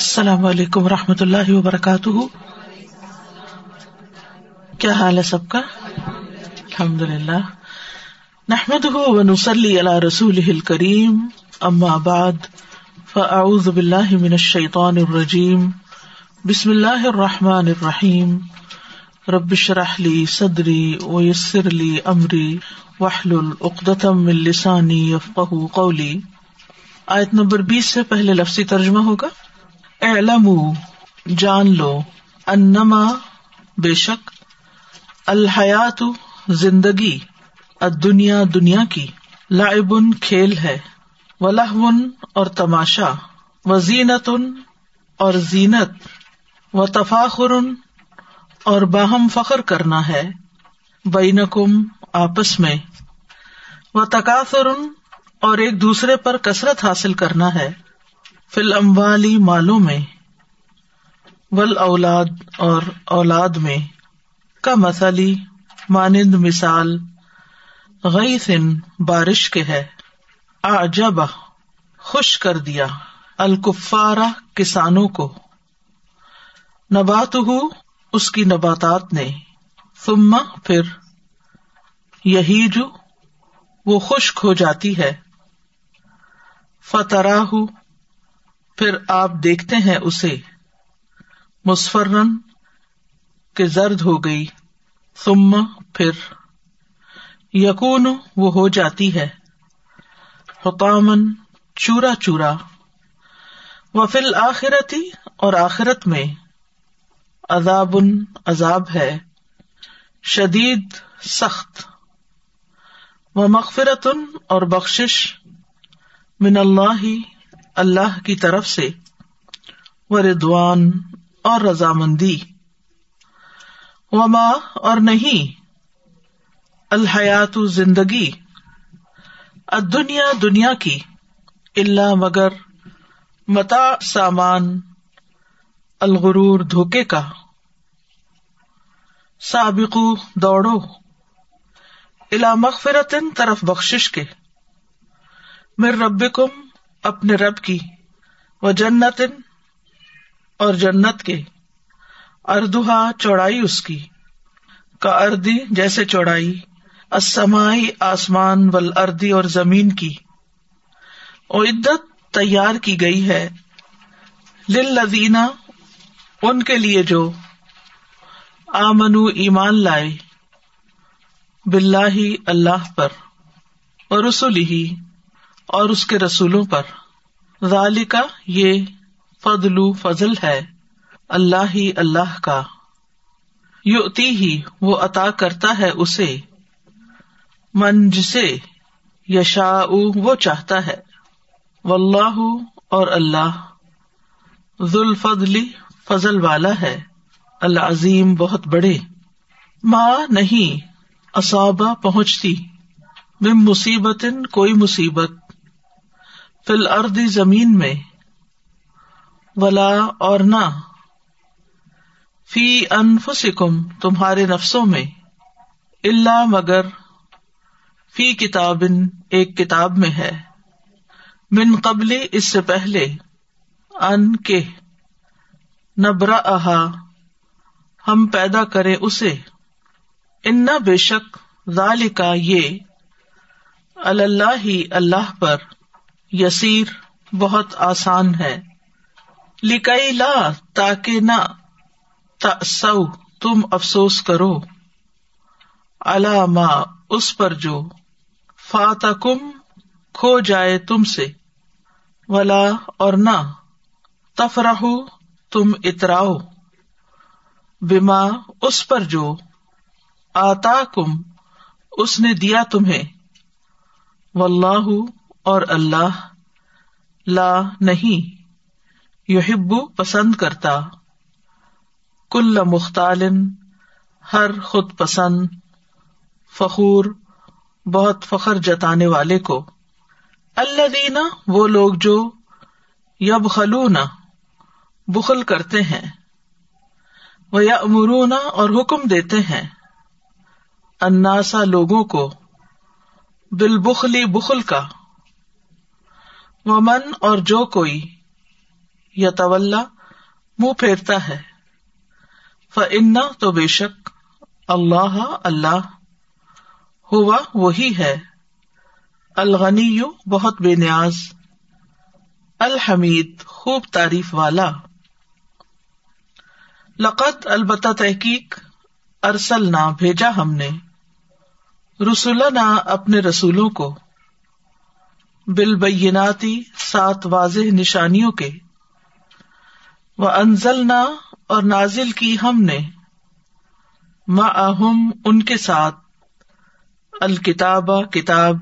السلام علیکم و رحمۃ اللہ وبرکاتہ۔ کیا حال ہے سب کا؟ الحمد للہ نحمد ونسلی علی رسول کریم اما بعد، فاعوذ باللہ من الشیطان الرجیم۔ بسم اللہ الرحمٰن الرحیم۔ رب ربش رحلی صدری ویسر علی عمری وحل العقدم السانی یفق قولی۔ آیت نمبر بیس سے پہلے لفظی ترجمہ ہوگا؟ اعلم جان لو، انما بے شک الحیات زندگی دنیا دنیا کی لائبن کھیل ہے ولہن اور تماشا و زینت اور زینت و تفاخر اور باہم فخر کرنا ہے بینکم آپس میں و تقاثر اور ایک دوسرے پر کثرت حاصل کرنا ہے۔ فل اموالی مالوں میں ول اولاد اور اولاد میں، کا مسلی مانند مثال غی سن بارش کے ہے۔ آجب خوش کر دیا۔ الکفارا کسانوں کو۔ نبات ہو اس کی نباتات نے۔ ثم پھر یہی جو وہ خشک ہو جاتی ہے۔ فتراہ پھر آپ دیکھتے ہیں اسے۔ مسفرن کے زرد ہو گئی۔ ثم پھر یقون وہ ہو جاتی ہے۔ حکامن چورا چورا۔ و فل آخرتی اور آخرت میں عذاب عذاب ہے۔ شدید سخت۔ و مغفرتن اور بخش من اللہ اللہ کی طرف سے و ردوان اور رضامندی۔ وما اور نہیں، الحیات زندگی دنیا دنیا کی اللہ مگر متا سامان، الغرور دھوکے کا۔ سابقو دوڑو الا مغفرتن طرف بخش کے۔ مر رب کم اپنے رب کی، وہ جنت اور جنت کے، اردوہا چوڑائی اس کی، کا اردی جیسے چوڑائی اسمائی آسمان ول اردی اور زمین کی۔ عدت تیار کی گئی ہے لدینہ ان کے لیے جو آمنو ایمان لائے بلاہ اللہ پر اور رسول ہی اور اس کے رسولوں پر۔ ذالی کا یہ فضل فضل ہے۔ اللہ ہی اللہ کا۔ یوتی ہی، وہ عطا کرتا ہے اسے۔ من جسے یشا وہ چاہتا ہے۔ و اللہ اور اللہ۔ ذوالفضلی فضل والا ہے۔ اللہ عظیم بہت بڑے۔ ماں نہیں، اصابہ پہنچتی۔ بم مصیبت کوئی مصیبت۔ فل اردی زمین میں، ولا اور نہ۔ فی انفسکم، تمہارے نفسوں میں اللہ مگر فی کتاب ایک کتاب میں ہے۔ من قبل، اس سے پہلے۔ ان کے۔ نبرا احا ہم پیدا کرے اسے۔ ان بے شک ذال کا یہ اللہ ہی اللہ پر۔ یسیر بہت آسان ہے۔ لکئی لا، تاکہ نہ سو تم افسوس کرو۔ علامہ اس پر جو۔ فات کم کھو جائے تم سے۔ ولا، اور نہ۔ تفراہ تم اتراؤ۔ بیما اس پر جو۔ آتا کم اس نے دیا تمہیں۔ و اللہ اور اللہ۔ لا نہیں یحبو پسند کرتا۔ کل مختال ہر خود پسند۔ فخور، بہت فخر جتانے والے کو۔ اللہ دینا وہ لوگ جو یب خلونا بخل کرتے ہیں۔ وہ یا امرونا اور حکم دیتے ہیں۔ اناسا لوگوں کو بالبخلی بخل کا۔ من اور جو کوئی یا طول منہ پھیرتا ہے۔ فن تو بے شک اللہ اللہ ہوا وہی ہے۔ الغنی بہت بے نیاز، الحمید خوب تعریف والا۔ لقت البتہ تحقیق ارسل نہ بھیجا ہم نے۔ رسول نہ اپنے رسولوں کو۔ بالبیناتی سات واضح نشانیوں کے۔ وہ انزل نہ اور نازل کی ہم نے ماہم ان کے ساتھ الکتاب، کتاب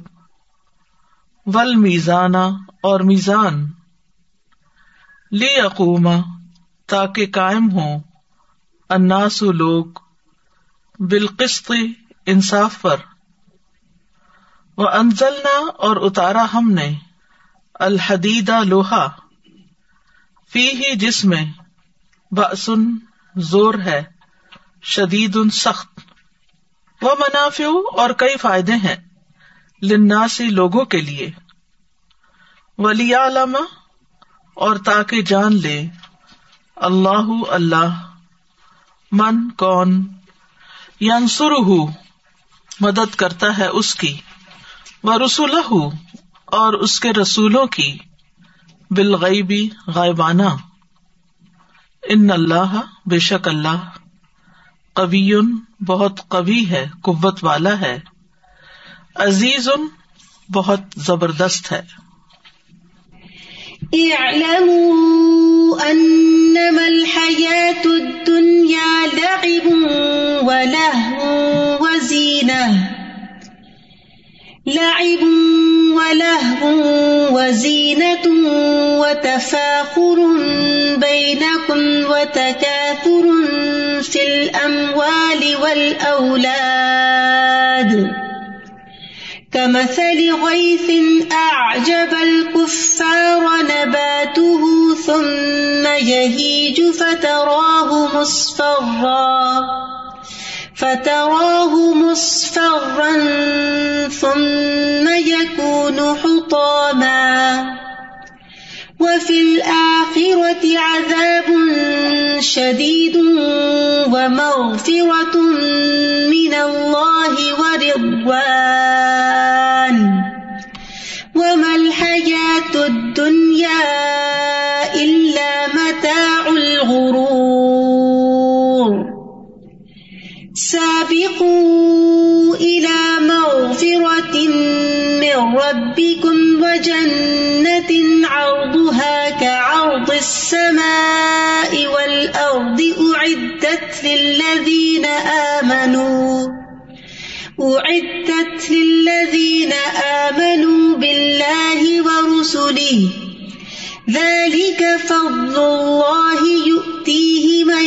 ول میزانہ اور میزان۔ لی اقوما تاکہ قائم ہو اناسو لوگ بالقسط انصاف پر۔ وہ انزلنا اور اتارا ہم نے الحدیدہ لوہا فی ہی جس میں بسن زور ہے، شدید ان سخت۔ وہ منافع اور کئی فائدے ہیں لناسی لوگوں کے لیے۔ ولی علامہ اور تاکہ جان لے اللہ اللہ من کون ینسر مدد کرتا ہے اس کی۔ وہ رسول اور اس کے رسولوں کی، بالغیبی غائبانہ۔ ان اللہ، بے شک اللہ کبھی بہت کبھی ہے، قوت والا ہے۔ عزیز بہت زبردست ہے۔ اعلموا انما الحياة الدنيا لعب ولهو وزينة لعب ولهو وزينة وتفاخر بينكم وتكاثر في الأموال والأولاد. كمثل غيث أعجب الكفار نباته ثم يهيج فتراه مصفرا. فتراه مصفرا ثم يكون حطاما وفي الآخرة عذاب شديد ومغفرة من الله ورضوان وما الحياة الدنيا سابقوا إلى مغفرة من ربكم وجنة عرضها كعرض السماء والأرض أعدت للذين آمنوا أعدت للذين آمنوا بالله ورسله ذلك فضل الله يؤتيه من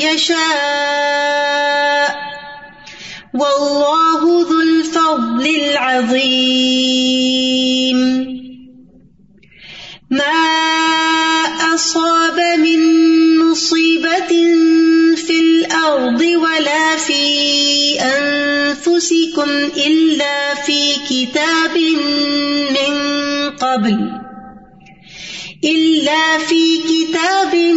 يشاء والله ذو الفضل العظيم. ما أصاب من مصيبة في الأرض ولا في أنفسكم إلا في كتاب من قبل. إلا في كتاب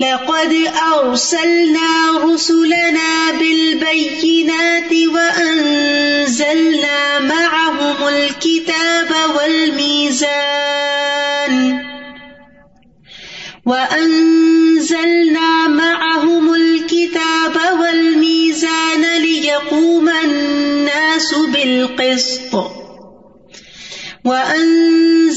لقد أرسلنا رسلنا بالبينات وأنزلنا معهم الكتاب والميزان وأنزلنا معهم الكتاب والميزان ليقوم الناس بالقسط وأنزلنا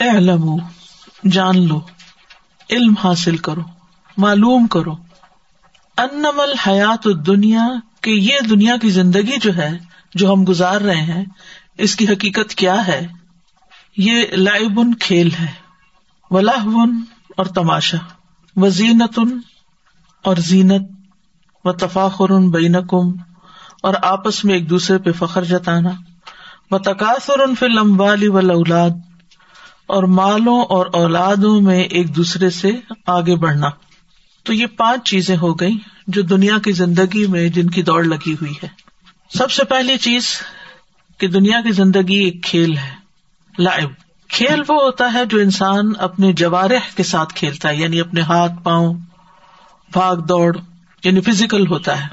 اعلمو، جان لو، علم حاصل کرو، معلوم کرو۔ انم الحیات الدنیا، کہ یہ دنیا کی زندگی جو ہے، جو ہم گزار رہے ہیں، اس کی حقیقت کیا ہے؟ یہ لائبن کھیل ہے ولاحون اور تماشا و زینتن اور زینت و تفاخر بینکم، اور آپس میں ایک دوسرے پہ فخر جتانا۔ و تقاصر فی الاموال والاولاد اور مالوں اور اولادوں میں ایک دوسرے سے آگے بڑھنا۔ تو یہ پانچ چیزیں ہو گئی جو دنیا کی زندگی میں جن کی دوڑ لگی ہوئی ہے۔ سب سے پہلی چیز کہ دنیا کی زندگی ایک کھیل ہے لائب کھیل وہ ہوتا ہے جو انسان اپنے جوارح کے ساتھ کھیلتا ہے یعنی اپنے ہاتھ، پاؤں، بھاگ، دوڑ یعنی فزیکل ہوتا ہے،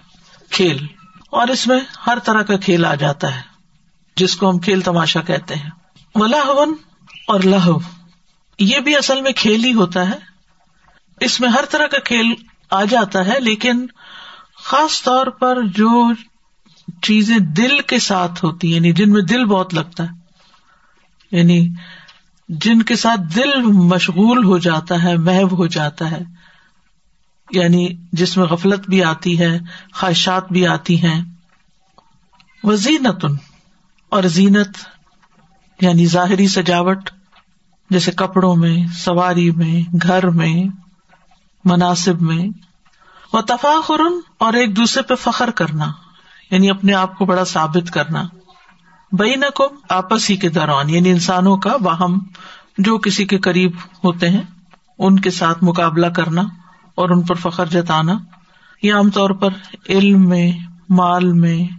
کھیل۔ اور اس میں ہر طرح کا کھیل آ جاتا ہے، جس کو ہم کھیل تماشا کہتے ہیں۔ ولاحون اور لہو۔ یہ بھی اصل میں کھیل ہی ہوتا ہے۔ اس میں ہر طرح کا کھیل آ جاتا ہے، لیکن خاص طور پر جو چیزیں دل کے ساتھ ہوتی یعنی جن میں دل بہت لگتا ہے یعنی جن کے ساتھ دل مشغول ہو جاتا ہے محب ہو جاتا ہے یعنی جس میں غفلت بھی آتی ہے، خواہشات بھی آتی ہیں۔ وہ زینتن اور زینت یعنی ظاہری سجاوٹ۔ جیسے کپڑوں میں، سواری میں، گھر میں، مناسب میں۔ وہ تفاخر اور ایک دوسرے پہ فخر کرنا یعنی اپنے آپ کو بڑا ثابت کرنا۔ بئی کو آپس ہی کے دوران یعنی انسانوں کا باہم جو کسی کے قریب ہوتے ہیں، ان کے ساتھ مقابلہ کرنا اور ان پر فخر جتانا۔ یہ عام طور پر علم میں، مال میں۔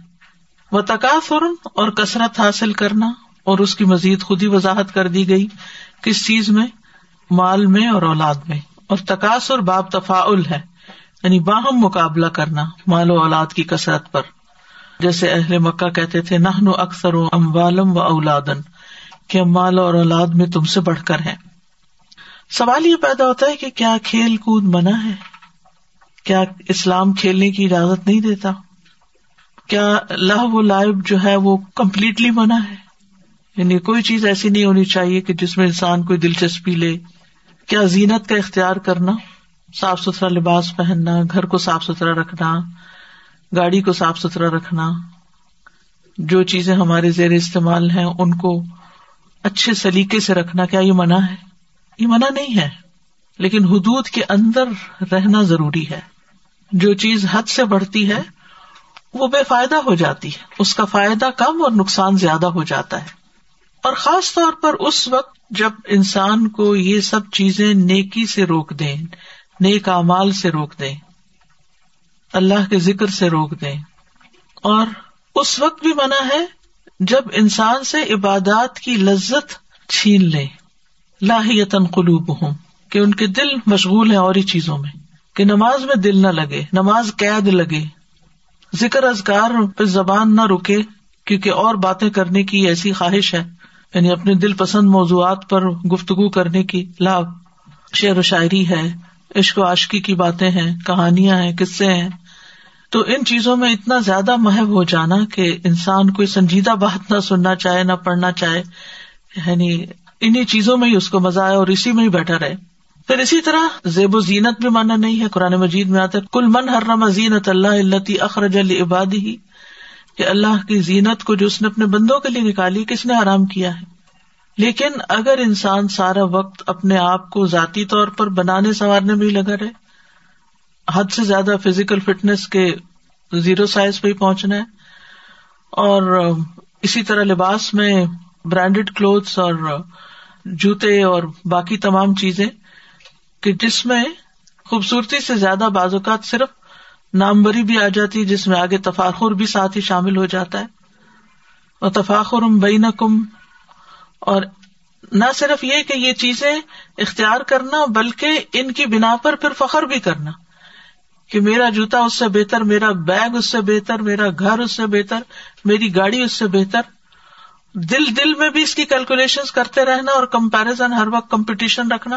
و تقاصر اور کثرت حاصل کرنا اور اس کی مزید خود ہی وضاحت کر دی گئی کس چیز میں؟ مال میں اور اولاد میں۔ اور تقاصر باب تفاعل ہے یعنی باہم مقابلہ کرنا مال و اولاد کی کثرت پر۔ جیسے اہل مکہ کہتے تھے نہ اکثر و و اولادن، کہ مال اور اولاد میں تم سے بڑھ کر ہے سوال یہ پیدا ہوتا ہے کہ کیا کھیل کود منع ہے؟ کیا اسلام کھیلنے کی اجازت نہیں دیتا؟ کیا لاہ و لائب جو ہے وہ کمپلیٹلی منع ہے؟ یعنی کوئی چیز ایسی نہیں ہونی چاہیے کہ جس میں انسان کوئی دلچسپی لے۔ کیا زینت کا اختیار کرنا؟ صاف ستھرا لباس پہننا، گھر کو صاف ستھرا رکھنا، گاڑی کو صاف ستھرا رکھنا۔ جو چیزیں ہمارے زیر استعمال ہیں، ان کو اچھے سلیقے سے رکھنا کیا یہ منع ہے؟ یہ منع نہیں ہے، لیکن حدود کے اندر رہنا ضروری ہے۔ جو چیز حد سے بڑھتی ہے، وہ بے فائدہ ہو جاتی ہے۔ اس کا فائدہ کم اور نقصان زیادہ ہو جاتا ہے۔ اور خاص طور پر اس وقت جب انسان کو یہ سب چیزیں نیکی سے روک دیں، نیک امال سے روک دیں، اللہ کے ذکر سے روک دیں۔ اور اس وقت بھی منع ہے جب انسان سے عبادات کی لذت چھین لے۔ لاہیتن قلوب ہوں کہ ان کے دل مشغول ہیں اور ہی چیزوں میں۔ کہ نماز میں دل نہ لگے، نماز قید لگے۔ ذکر ازگار پہ زبان نہ رکے، کیونکہ اور باتیں کرنے کی ایسی خواہش ہے۔ یعنی اپنے دل پسند موضوعات پر گفتگو کرنے کی لابھ شعر و شاعری ہے، عشق و عاشقی کی باتیں ہیں، کہانیاں ہیں، قصے ہیں۔ تو ان چیزوں میں اتنا زیادہ محب ہو جانا کہ انسان کوئی سنجیدہ بات نہ سننا چاہے، نہ پڑھنا چاہے۔ یعنی انہیں چیزوں میں ہی اس کو مزہ آئے اور اسی میں ہی بیٹھا رہے۔ پھر اسی طرح زیب و زینت بھی مانا نہیں ہے، قرآن مجید میں آتا ہے کل من ہر رم زینت اللہ اللہ اخرج عبادی ہی کہ اللہ کی زینت کو جو اس نے اپنے بندوں کے لیے نکالی، کس نے آرام کیا ہے؟ لیکن اگر انسان سارا وقت اپنے آپ کو ذاتی طور پر بنانے سنوارنے میں ہی لگا رہے، حد سے زیادہ فزیکل فٹنس کے زیرو سائز پہ ہی پہنچنا ہے، اور اسی طرح لباس میں برانڈیڈ کلوتھس اور جوتے اور باقی تمام چیزیں، کہ جس میں خوبصورتی سے زیادہ بعض اوقات صرف نامبری بھی آ جاتی ہے جس میں آگے تفاخر بھی ساتھ ہی شامل ہو جاتا ہے۔ اور تفاخر بین کم اور نہ صرف یہ کہ یہ چیزیں اختیار کرنا، بلکہ ان کی بنا پر پھر فخر بھی کرنا۔ کہ میرا جوتا اس سے بہتر، میرا بیگ اس سے بہتر، میرا گھر اس سے بہتر، میری گاڑی اس سے بہتر۔ دل دل میں بھی اس کی کیلکولیشن کرتے رہنا اور کمپیرزن ہر وقت کمپٹیشن رکھنا۔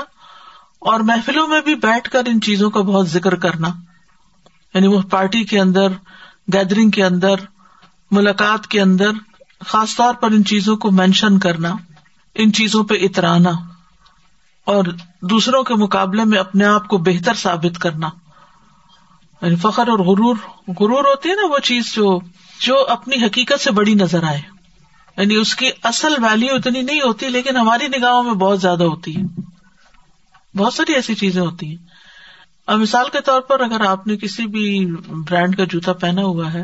اور محفلوں میں بھی بیٹھ کر ان چیزوں کا بہت ذکر کرنا۔ یعنی وہ پارٹی کے اندر گیدرنگ کے اندر، ملاقات کے اندر، خاص طور پر ان چیزوں کو مینشن کرنا، ان چیزوں پہ اترانا، اور دوسروں کے مقابلے میں اپنے آپ کو بہتر ثابت کرنا۔ یعنی فخر اور غرور غرور ہوتی ہے نا وہ چیز جو جو اپنی حقیقت سے بڑی نظر آئے۔ یعنی اس کی اصل ویلو اتنی نہیں ہوتی، لیکن ہماری نگاہوں میں بہت زیادہ ہوتی ہے۔ بہت ساری ایسی چیزیں ہوتی ہیں۔ اب مثال کے طور پر اگر آپ نے کسی بھی برانڈ کا جوتا پہنا ہوا ہے،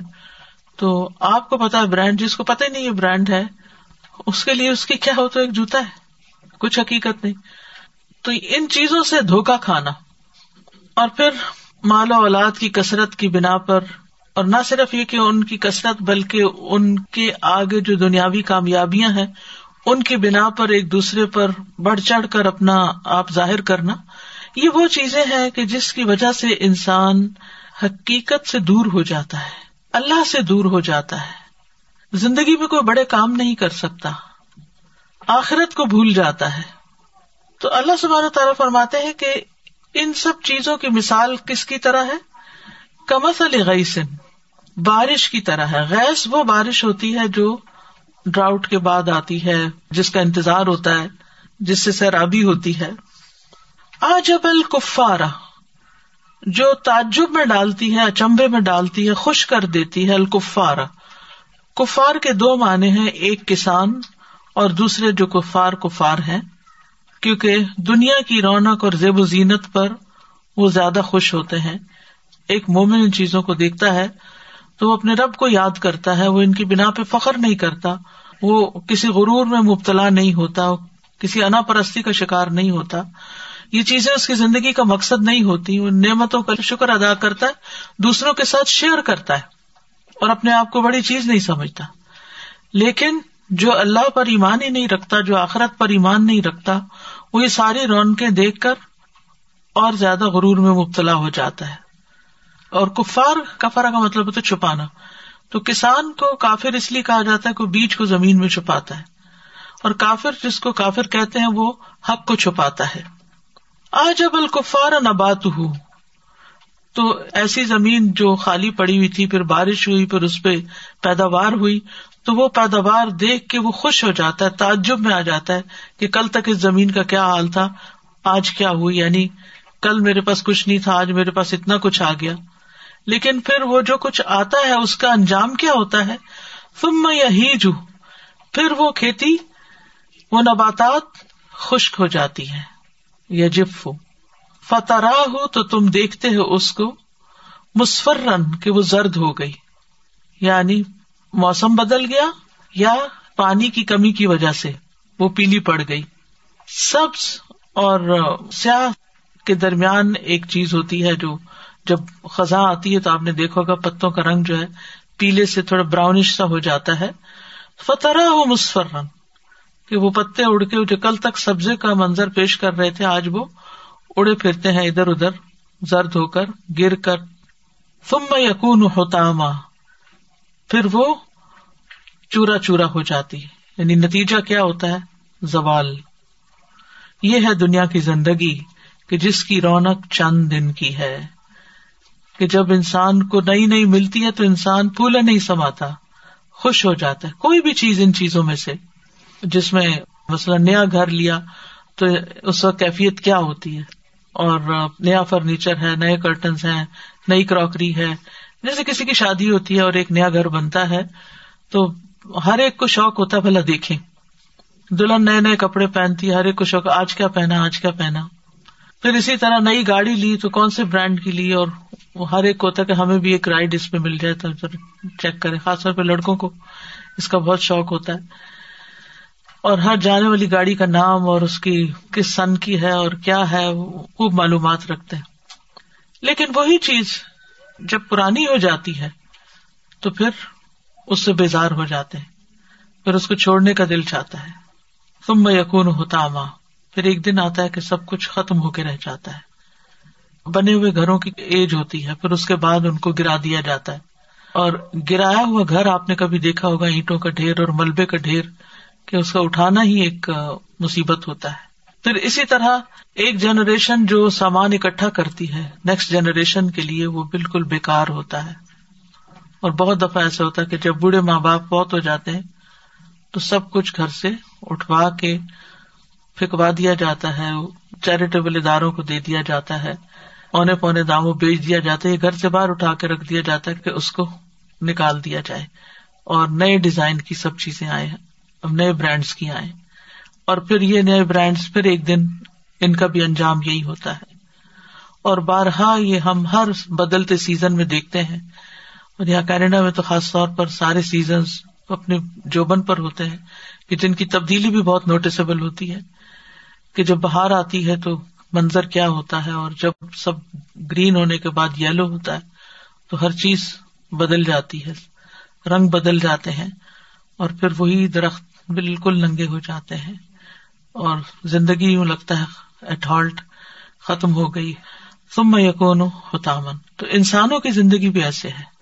تو آپ کو پتا ہے برانڈ، جس کو پتا ہی نہیں یہ برانڈ ہے، اس کے لیے اس کی کیا ہو تو ایک جوتا ہے، کچھ حقیقت نہیں۔ تو ان چیزوں سے دھوکا کھانا، اور پھر مال و اولاد کی کثرت کی بنا پر، اور نہ صرف یہ کہ ان کی کثرت، بلکہ ان کے آگے جو دنیاوی کامیابیاں ہیں، ان کی بنا پر ایک دوسرے پر بڑھ چڑھ کر اپنا آپ ظاہر کرنا۔ یہ وہ چیزیں ہیں کہ جس کی وجہ سے انسان حقیقت سے دور ہو جاتا ہے، اللہ سے دور ہو جاتا ہے۔ زندگی میں کوئی بڑے کام نہیں کر سکتا، آخرت کو بھول جاتا ہے۔ تو اللہ سبحانہ تعالیٰ فرماتے ہیں کہ ان سب چیزوں کی مثال کس کی طرح ہے؟ کمس علی بارش کی طرح ہے۔ گیس وہ بارش ہوتی ہے جو ڈراؤٹ کے بعد آتی ہے، جس کا انتظار ہوتا ہے، جس سے سیرابی ہوتی ہے۔ آجب الکفارا جو تعجب میں ڈالتی ہے، اچمبے میں ڈالتی ہے، خوش کر دیتی ہے الکفارا کفار کے دو معنی ہیں، ایک کسان اور دوسرے جو کفار کفار ہیں، کیونکہ دنیا کی رونق اور زیب و زینت پر وہ زیادہ خوش ہوتے ہیں۔ ایک مومن ان چیزوں کو دیکھتا ہے، تو وہ اپنے رب کو یاد کرتا ہے، وہ ان کی بنا پہ فخر نہیں کرتا، وہ کسی غرور میں مبتلا نہیں ہوتا، کسی انا پرستی کا شکار نہیں ہوتا۔ یہ چیزیں اس کی زندگی کا مقصد نہیں ہوتی وہ نعمتوں کا شکر ادا کرتا ہے، دوسروں کے ساتھ شیئر کرتا ہے اور اپنے آپ کو بڑی چیز نہیں سمجھتا۔ لیکن جو اللہ پر ایمان ہی نہیں رکھتا، جو آخرت پر ایمان نہیں رکھتا، وہ یہ ساری رونقیں دیکھ کر اور زیادہ غرور میں مبتلا ہو جاتا ہے۔ اور کفار کفارا کا مطلب ہوتا ہے چھپانا۔ تو کسان کو کافر اس لیے کہا جاتا ہے کہ بیج کو زمین میں چھپاتا ہے۔ اور کافر جس کو کافر کہتے ہیں، وہ حق کو چھپاتا ہے۔ آج اب الکفار نبات ہوں تو ایسی زمین جو خالی پڑی ہوئی تھی، پھر بارش ہوئی، پھر اس پہ پیداوار ہوئی، تو وہ پیداوار دیکھ کے وہ خوش ہو جاتا ہے، تعجب میں آ جاتا ہے کہ کل تک اس زمین کا کیا حال تھا، آج کیا ہوئی یعنی کل میرے پاس کچھ نہیں تھا، آج میرے پاس اتنا کچھ آ گیا۔ لیکن پھر وہ جو کچھ آتا ہے، اس کا انجام کیا ہوتا ہے؟ تم میں یہی پھر وہ کھیتی، وہ نباتات خشک ہو جاتی ہے یا جف ہو فتح ہو تو تم دیکھتے ہو اس کو مسفرن کہ وہ زرد ہو گئی۔ یعنی موسم بدل گیا یا پانی کی کمی کی وجہ سے وہ پیلی پڑ گئی۔ سبز اور سیاہ کے درمیان ایک چیز ہوتی ہے جو جب خزاں آتی ہے تو آپ نے دیکھا ہوگا پتوں کا رنگ جو ہے پیلے سے تھوڑا براؤنش سا ہو جاتا ہے۔ فتح ہو مسفر رنگ کہ وہ پتے اڑ کے جو کل تک سبزے کا منظر پیش کر رہے تھے، آج وہ اڑے پھرتے ہیں ادھر ادھر، زرد ہو کر، گر کر۔ تم میں یقون ہوتا ماں پھر وہ چورا چورا ہو جاتی۔ یعنی نتیجہ کیا ہوتا ہے؟ زوال۔ یہ ہے دنیا کی زندگی کہ جس کی رونق چند دن کی ہے۔ کہ جب انسان کو نئی نئی ملتی ہے تو انسان پھولے نہیں سماتا، خوش ہو جاتا ہے۔ کوئی بھی چیز ان چیزوں میں سے جس میں مثلاً نیا گھر لیا، تو اس وقت کیفیت کیا ہوتی ہے؟ اور نیا فرنیچر ہے، نئے کرٹنس ہیں، نئی کراکری ہے، جیسے کسی کی شادی ہوتی ہے اور ایک نیا گھر بنتا ہے، تو ہر ایک کو شوق ہوتا ہے، بھلا دیکھیں۔ دلہن نئے نئے کپڑے پہنتی ہے، ہر ایک کو شوق، آج کیا پہنا، آج کیا پہنا۔ پھر اسی طرح نئی گاڑی لی، تو کون سے برانڈ کی لی؟ اور وہ ہر ایک کو ہوتا ہے کہ ہمیں بھی ایک رائڈ اس پہ مل جائے، تو چیک کرے خاص طور پہ لڑکوں کو۔ اس کا بہت شوق ہوتا ہے۔ اور ہر جانے والی گاڑی کا نام اور اس کی کس سن کی ہے اور کیا ہے خوب معلومات رکھتے ہیں۔ لیکن وہی چیز جب پرانی ہو جاتی ہے، تو پھر اس سے بیزار ہو جاتے ہیں۔ پھر اس کو چھوڑنے کا دل چاہتا ہے۔ تم میں یقون ہوتا ماں پھر ایک دن آتا ہے کہ سب کچھ ختم ہو کے رہ جاتا ہے۔ بنے ہوئے گھروں کی ایج ہوتی ہے، پھر اس کے بعد ان کو گرا دیا جاتا ہے۔ اور گرایا ہوا گھر آپ نے کبھی دیکھا ہوگا، اینٹوں کا ڈھیر اور ملبے کا ڈھیر۔ کہ اس کا اٹھانا ہی ایک مصیبت ہوتا ہے۔ پھر اسی طرح ایک جنریشن جو سامان اکٹھا کرتی ہے نیکسٹ جنریشن کے لیے وہ بالکل بےکار ہوتا ہے۔ اور بہت دفعہ ایسا ہوتا ہے کہ جب بوڑھے ماں باپ بہت ہو جاتے ہیں، تو سب کچھ گھر سے اٹھوا کے پھینکوا دیا جاتا ہے، چیریٹیبل اداروں کو دے دیا جاتا ہے۔ اونے پونے داموں بیچ دیا جاتا ہے گھر سے باہر اٹھا کے رکھ دیا جاتا ہے کہ اس کو نکال دیا جائے۔ اور نئے ڈیزائن کی سب چیزیں آئے ہیں۔ اب نئے برانڈس کی آئے اور پھر یہ نئے برانڈس پھر ایک دن ان کا بھی انجام یہی ہوتا ہے۔ اور بارہا یہ ہم ہر بدلتے سیزن میں دیکھتے ہیں۔ اور یہاں کینیڈا میں تو خاص طور پر سارے سیزن اپنے جوبن پر ہوتے ہیں کہ جن کی تبدیلی بھی بہت نوٹسبل ہوتی ہے۔ کہ جب باہر آتی ہے تو منظر کیا ہوتا ہے اور جب سب گرین ہونے کے بعد یلو ہوتا ہے تو ہر چیز بدل جاتی ہے، رنگ بدل جاتے ہیں۔ اور پھر وہی درخت بالکل ننگے ہو جاتے ہیں اور زندگی یوں لگتا ہے ایٹالٹ ختم ہو گئی۔ تم میں یقون ہوتا من تو انسانوں کی زندگی بھی ایسے ہے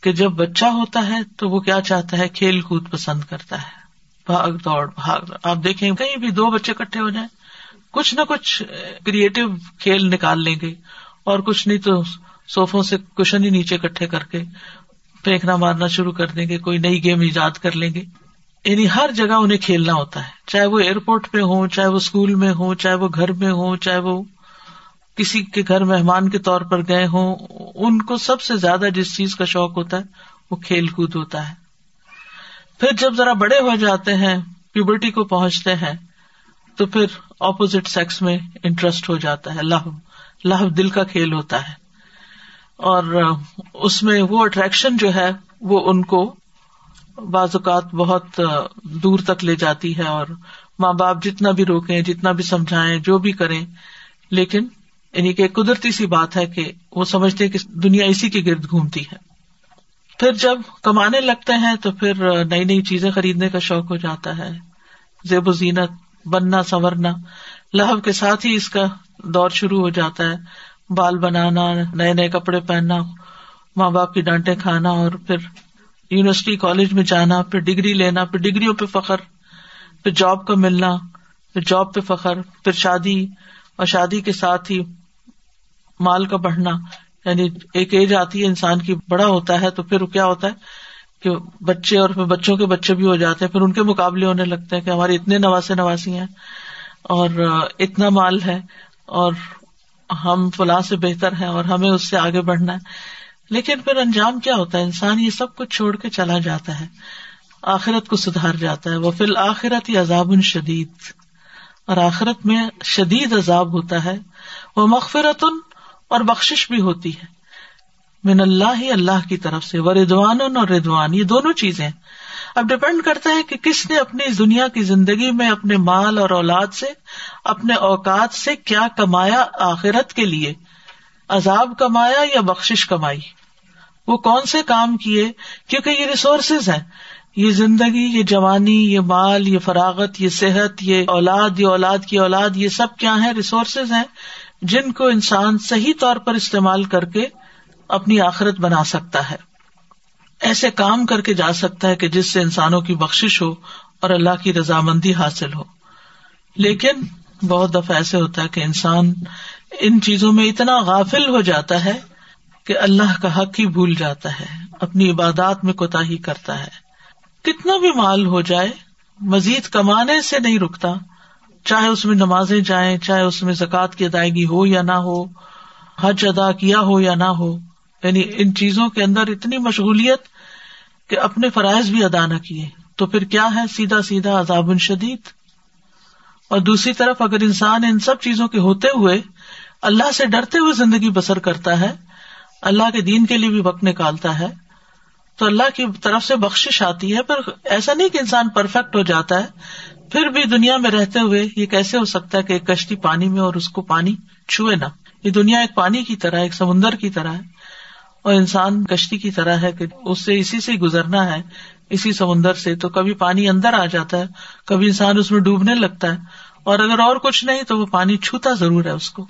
کہ جب بچہ ہوتا ہے تو وہ کیا چاہتا ہے؟ کھیل کود پسند کرتا ہے۔ بھاگ دوڑ، بھاگ۔ آپ دیکھیں کہیں بھی دو بچے کٹھے ہو جائیں، کچھ نہ کچھ کریٹو کھیل نکال لیں گے اور کچھ نہیں تو سوفوں سے کشن ہی نیچے کٹھے کر کے پھینکنا مارنا شروع کر دیں گے، کوئی نئی گیم ایجاد کر لیں گے۔ یعنی ہر جگہ انہیں کھیلنا ہوتا ہے۔ چاہے وہ ایئرپورٹ پہ ہوں، چاہے وہ اسکول میں ہوں، چاہے وہ گھر میں ہوں، چاہے وہ کسی کے گھر مہمان کے طور پر گئے ہوں، ان کو سب سے زیادہ جس چیز کا شوق ہوتا ہے وہ کھیل کود ہوتا ہے۔ پھر جب ذرا بڑے ہو جاتے ہیں پیوبرٹی کو پہنچتے ہیں، تو پھر اپوزٹ سیکس میں انٹرسٹ ہو جاتا ہے لہ لہ دل کا کھیل ہوتا ہے۔ اور اس میں وہ اٹریکشن جو ہے، وہ ان کو بعض اوقات بہت دور تک لے جاتی ہے اور ماں باپ جتنا بھی روکیں، جتنا بھی سمجھائیں، جو بھی کریں، لیکن یعنی کہ قدرتی سی بات ہے کہ وہ سمجھتے کہ دنیا اسی کے گرد گھومتی ہے۔ پھر جب کمانے لگتے ہیں تو پھر نئی نئی چیزیں خریدنے کا شوق ہو جاتا ہے۔ زیب و زینت، بننا، سنورنا لہب کے ساتھ ہی اس کا دور شروع ہو جاتا ہے۔ بال بنانا، نئے نئے کپڑے پہننا، ماں باپ کی ڈانٹے کھانا اور پھر یونیورسٹی کالج میں جانا، پھر ڈگری لینا، پھر ڈگریوں پہ فخر، پھر جاب کا ملنا، پھر جاب پہ فخر، پھر شادی اور شادی کے ساتھ ہی مال کا بڑھنا۔ یعنی ایک ایج آتی ہے، انسان کی بڑا ہوتا ہے تو پھر کیا ہوتا ہے کہ بچے اور پھر بچوں کے بچے بھی ہو جاتے ہیں، پھر ان کے مقابلے ہونے لگتے ہیں کہ ہمارے اتنے نواسے نواسی ہیں اور اتنا مال ہے اور ہم فلاں سے بہتر ہیں اور ہمیں اس سے آگے بڑھنا ہے۔ لیکن پھر انجام کیا ہوتا ہے؟ انسان یہ سب کچھ چھوڑ کے چلا جاتا ہے۔ آخرت کو سدھار جاتا ہے۔ وہ فی الآخرت ہی عذاب شدید اور آخرت میں شدید عذاب ہوتا ہے۔ وہ مغفرت اور بخش بھی ہوتی ہے۔ من اللہ ہی اللہ کی طرف سے۔ وہ ردوان اور ردوان یہ دونوں چیزیں۔ اب ڈپینڈ کرتا ہے کہ کس نے اپنی اس دنیا کی زندگی میں اپنے مال اور اولاد سے، اپنے اوقات سے کیا کمایا آخرت کے لیے۔ عذاب کمایا یا بخش کمائی؟ وہ کون سے کام کیے؟ کیونکہ یہ ریسورسز ہیں۔ یہ زندگی، یہ جوانی، یہ مال، یہ فراغت، یہ صحت، یہ اولاد یہ اولاد کی اولاد، یہ سب کیا ہے ریسورسز ہیں جن کو انسان صحیح طور پر استعمال کر کے اپنی آخرت بنا سکتا ہے۔ ایسے کام کر کے جا سکتا ہے کہ جس سے انسانوں کی بخش ہو اور اللہ کی رضامندی حاصل ہو۔ لیکن بہت دفعہ ایسے ہوتا ہے کہ انسان ان چیزوں میں اتنا غافل ہو جاتا ہے کہ اللہ کا حق ہی بھول جاتا ہے، اپنی عبادات میں کوتا ہی کرتا ہے۔ کتنا بھی مال ہو جائے، مزید کمانے سے نہیں رکتا۔ چاہے اس میں نمازیں جائیں، چاہے اس میں زکوٰۃ کی ادائیگی ہو یا نہ ہو، حج ادا کیا ہو یا نہ ہو۔ یعنی ان چیزوں کے اندر اتنی مشغولیت کہ اپنے فرائض بھی ادا نہ کیے۔ تو پھر کیا ہے؟ سیدھا سیدھا عذاب شدید۔ اور دوسری طرف اگر انسان ان سب چیزوں کے ہوتے ہوئے اللہ سے ڈرتے ہوئے زندگی بسر کرتا ہے اللہ کے دین کے لیے بھی وقت نکالتا ہے تو اللہ کی طرف سے بخش آتی ہے، پر ایسا نہیں کہ انسان پرفیکٹ ہو جاتا ہے، پھر بھی دنیا میں رہتے ہوئے یہ کیسے ہو سکتا ہے کہ ایک کشتی پانی میں اور اس کو پانی چھوئے نا یہ دنیا ایک پانی کی طرح ایک سمندر کی طرح ہے، اور انسان کشتی کی طرح ہے کہ اس سے اسی سے گزرنا ہے، اسی سمندر سے، تو کبھی پانی اندر آ جاتا ہے، کبھی انسان اس میں ڈوبنے لگتا ہے، اور اگر اور کچھ نہیں تو وہ پانی چھوتا ضرور ہے اس کو۔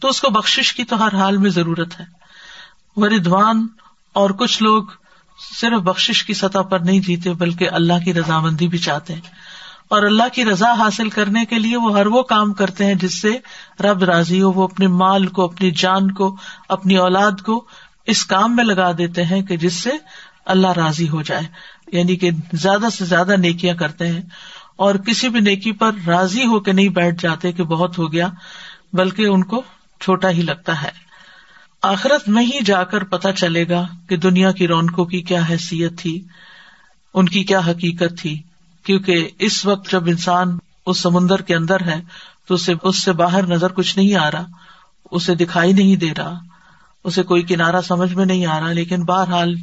تو اس کو بخش کی تو ہر حال میں ضرورت ہے۔ وردوان اور کچھ لوگ صرف بخش کی سطح پر نہیں جیتے بلکہ اللہ کی رضامندی بھی چاہتے ہیں۔ اور اللہ کی رضا حاصل کرنے کے لیے وہ ہر وہ کام کرتے ہیں جس سے رب راضی ہو، وہ اپنے مال کو، اپنی جان کو، اپنی اولاد کو اس کام میں لگا دیتے ہیں کہ جس سے اللہ راضی ہو جائے۔ یعنی کہ زیادہ سے زیادہ نیکیاں کرتے ہیں۔ اور کسی بھی نیکی پر راضی ہو کے نہیں بیٹھ جاتے کہ بہت ہو گیا، بلکہ ان کو چھوٹا ہی لگتا ہے۔ آخرت میں ہی جا کر پتا چلے گا کہ دنیا کی رونقوں کی کیا حیثیت تھی، ان کی کیا حقیقت تھی۔ کیونکہ اس وقت جب انسان اس سمندر کے اندر ہے، تو اسے، اس سے باہر نظر کچھ نہیں آ رہا، اسے دکھائی نہیں دے رہا، اسے کوئی کنارا سمجھ میں نہیں آ رہا، لیکن بہرحال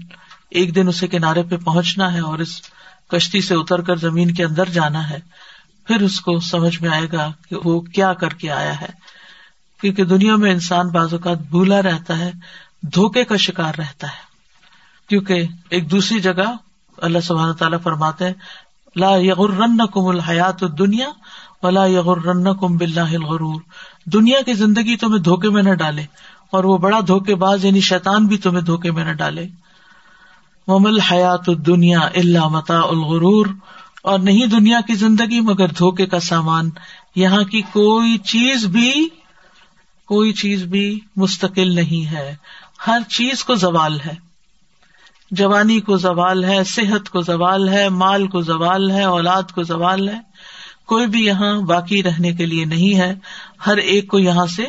ایک دن اسے کنارے پہ پہنچنا ہے اور اس کشتی سے اتر کر زمین کے اندر جانا ہے۔ پھر اس کو سمجھ میں آئے گا کہ وہ کیا کر کے آیا ہے۔ کیونکہ دنیا میں انسان بعض اوقات بھولا رہتا ہے، دھوکے کا شکار رہتا ہے۔ کیونکہ ایک دوسری جگہ اللہ سبحانہ تعالیٰ فرماتے ہیں، لا یغرن کم الحیات دنیا ولا یغرن کم بلّہ الغرور۔ دنیا کی زندگی تمہیں دھوکے میں نہ ڈالے اور وہ بڑا دھوکے باز یعنی شیطان بھی تمہیں دھوکے میں نہ ڈالے۔ ممل حیات دنیا اللہ متا الغرور۔ اور نہیں دنیا کی زندگی مگر دھوکے کا سامان۔ یہاں کی کوئی چیز بھی کوئی چیز بھی مستقل نہیں ہے۔ ہر چیز کو زوال ہے۔ جوانی کو زوال ہے، صحت کو زوال ہے، مال کو زوال ہے، اولاد کو زوال ہے۔ کوئی بھی یہاں باقی رہنے کے لیے نہیں ہے۔ ہر ایک کو یہاں سے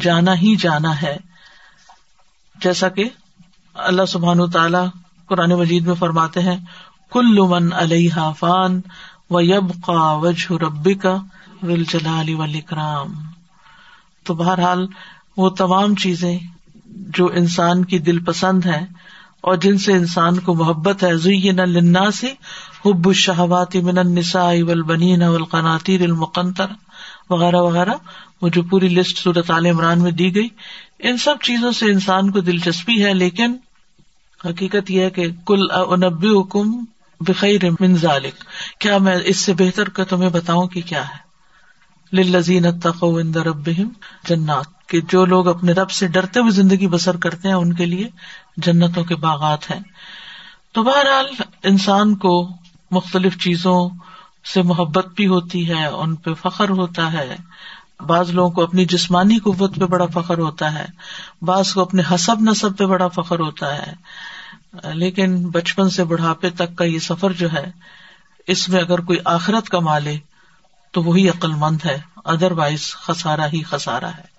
جانا ہی جانا ہے۔ جیسا کہ اللہ سبحان تعالی قرآن مجید میں فرماتے ہیں، کل من علیہ فان و یب کا وجہ ربی کا ول جلال ولیکرام تو بہرحال وہ تمام چیزیں جو انسان کی دل پسند ہے اور جن سے انسان کو محبت ہے زین النا سے حب الشہوات من النساء والبنین والقناطیر المقنطر وغیرہ وغیرہ، وہ جو پوری لسٹ صورت عال عمران میں دی گئی۔ ان سب چیزوں سے انسان کو دلچسپی ہے، لیکن حقیقت یہ ہے کہ کل انبی حکم بخیر من ذالک۔ کیا میں اس سے بہتر کا تمہیں بتاؤں کہ کیا ہے؟ للذین اتقوا عند ربهم جنات، کہ جو لوگ اپنے رب سے ڈرتے ہوئے زندگی بسر کرتے ہیں، ان کے لیے جنتوں کے باغات ہیں۔ تو بہرحال انسان کو مختلف چیزوں سے محبت بھی ہوتی ہے، ان پہ فخر ہوتا ہے۔ بعض لوگوں کو اپنی جسمانی قوت پہ بڑا فخر ہوتا ہے، بعض کو اپنے حسب نصب پہ بڑا فخر ہوتا ہے۔ لیکن بچپن سے بڑھاپے تک کا یہ سفر جو ہے، اس میں اگر کوئی آخرت کما لے تو وہی عقل مند ہے ادر وائز خسارا ہی خسارا ہے۔